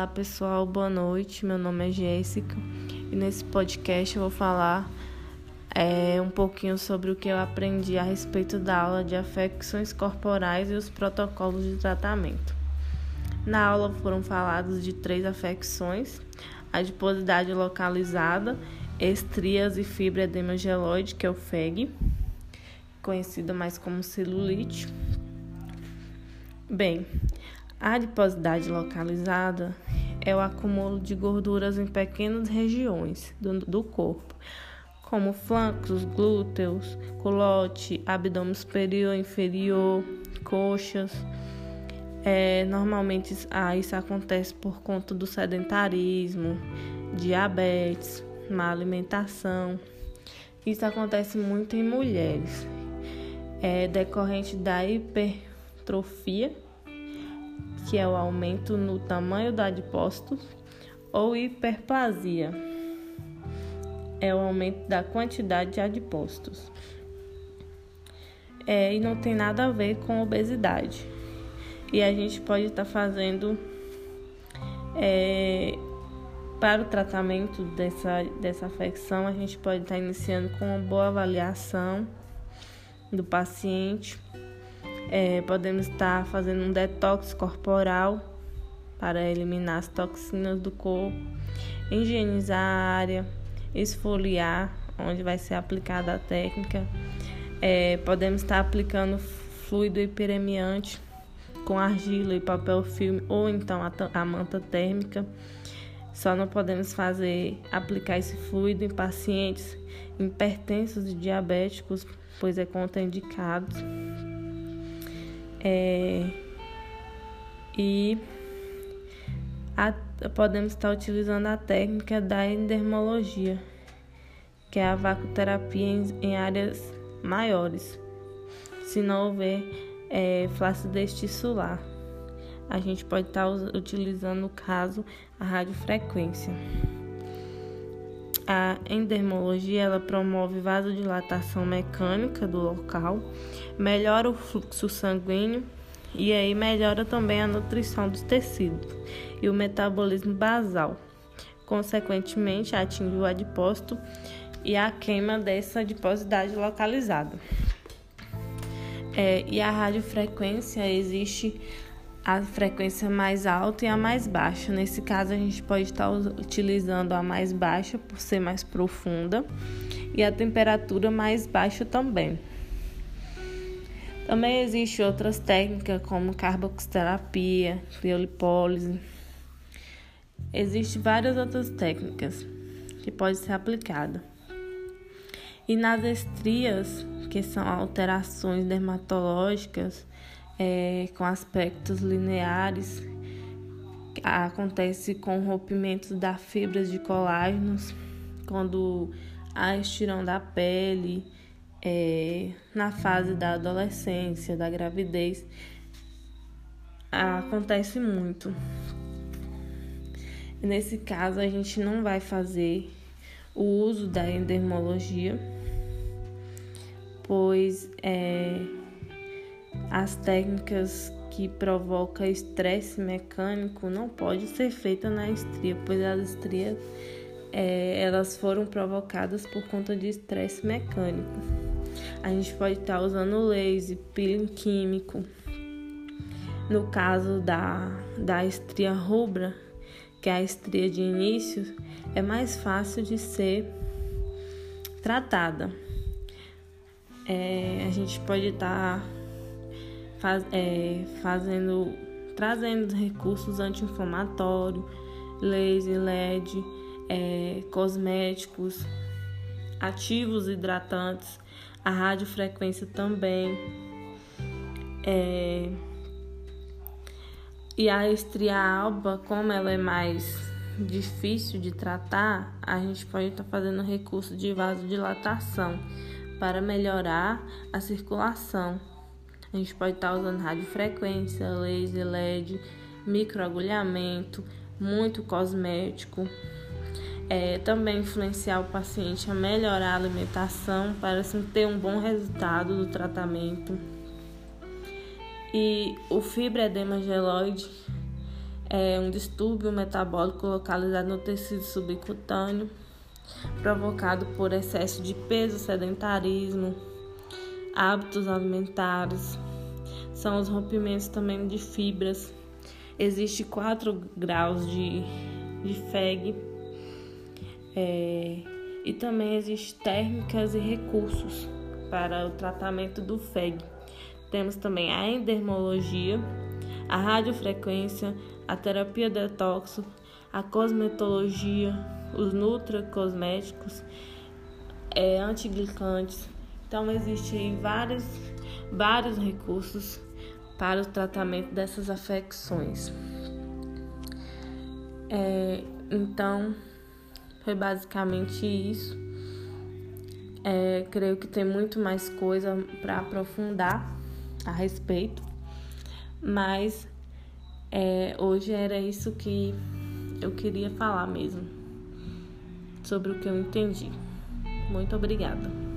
Olá pessoal, boa noite. Meu nome é Jéssica e nesse podcast eu vou falar é, um pouquinho sobre o que eu aprendi a respeito da aula de afecções corporais e os protocolos de tratamento. Na aula foram falados de três afecções: adiposidade localizada, estrias e fibra edema geloide, que é o FEG, conhecida mais como celulite. Bem, a adiposidade localizada é o acúmulo de gorduras em pequenas regiões do, do corpo, como flancos, glúteos, culote, abdômen superior, inferior, coxas. É, normalmente ah, isso acontece por conta do sedentarismo, diabetes, má alimentação. Isso acontece muito em mulheres, é decorrente da hipertrofia que é o aumento no tamanho do adipócito, ou hiperplasia, é o aumento da quantidade de adipócitos. É, e não tem nada a ver com obesidade. E a gente pode estar tá fazendo é, para o tratamento dessa, dessa afecção, a gente pode estar tá iniciando com uma boa avaliação do paciente é, podemos estar fazendo um detox corporal para eliminar as toxinas do corpo, higienizar a área, esfoliar onde vai ser aplicada a técnica. É, podemos estar aplicando fluido hiperemiante com argila e papel filme ou então a, a manta térmica. Só não podemos fazer aplicar esse fluido em pacientes hipertensos e diabéticos, pois é contraindicado. É, e a, podemos estar utilizando a técnica da endermologia, que é a vacuoterapia em, em áreas maiores, se não houver é, flacidez tissular. A gente pode estar utilizando, no caso, a radiofrequência. A endermologia ela promove vasodilatação mecânica do local, melhora o fluxo sanguíneo e aí melhora também a nutrição dos tecidos e o metabolismo basal. Consequentemente, atinge o adipócito e a queima dessa adiposidade localizada. É, e a radiofrequência existe a frequência mais alta e a mais baixa. Nesse caso, a gente pode estar utilizando a mais baixa por ser mais profunda e a temperatura mais baixa também. Também existem outras técnicas como carboxterapia, criolipólise. Existem várias outras técnicas que podem ser aplicadas. E nas estrias, que são alterações dermatológicas, é, com aspectos lineares, acontece com rompimentos das fibras de colágenos, quando há estirão da pele, é, na fase da adolescência, da gravidez, acontece muito. Nesse caso, a gente não vai fazer o uso da endermologia, pois é, as técnicas que provocam estresse mecânico não pode ser feita na estria, pois as estrias é, elas foram provocadas por conta de estresse mecânico. A gente pode estar usando laser, peeling químico. No caso da, da estria rubra, que é a estria de início, é mais fácil de ser tratada. É, a gente pode estar faz, é, fazendo, trazendo recursos anti-inflamatórios, laser, LED, é, cosméticos, ativos hidratantes, a radiofrequência também. É, e a estria alba, como ela é mais difícil de tratar, a gente pode estar tá fazendo recurso de vasodilatação para melhorar a circulação a gente pode estar usando radiofrequência, laser, LED, microagulhamento, muito cosmético. É, também influenciar o paciente a melhorar a alimentação para assim, ter um bom resultado do tratamento. E o fibroedema geloide é um distúrbio metabólico localizado no tecido subcutâneo, provocado por excesso de peso, sedentarismo, hábitos alimentares. São os rompimentos também de fibras. Existe quatro graus de, de FEG. É, e também existem técnicas e recursos para o tratamento do FEG. Temos também a endermologia, a radiofrequência, a terapia detoxo, a cosmetologia, os nutracosméticos, é, antiglicantes. Então existem vários, vários recursos para o tratamento dessas afecções. É, então foi basicamente isso. É, creio que tem muito mais coisa para aprofundar a respeito, mas é, hoje era isso que eu queria falar mesmo, sobre o que eu entendi. Muito obrigada.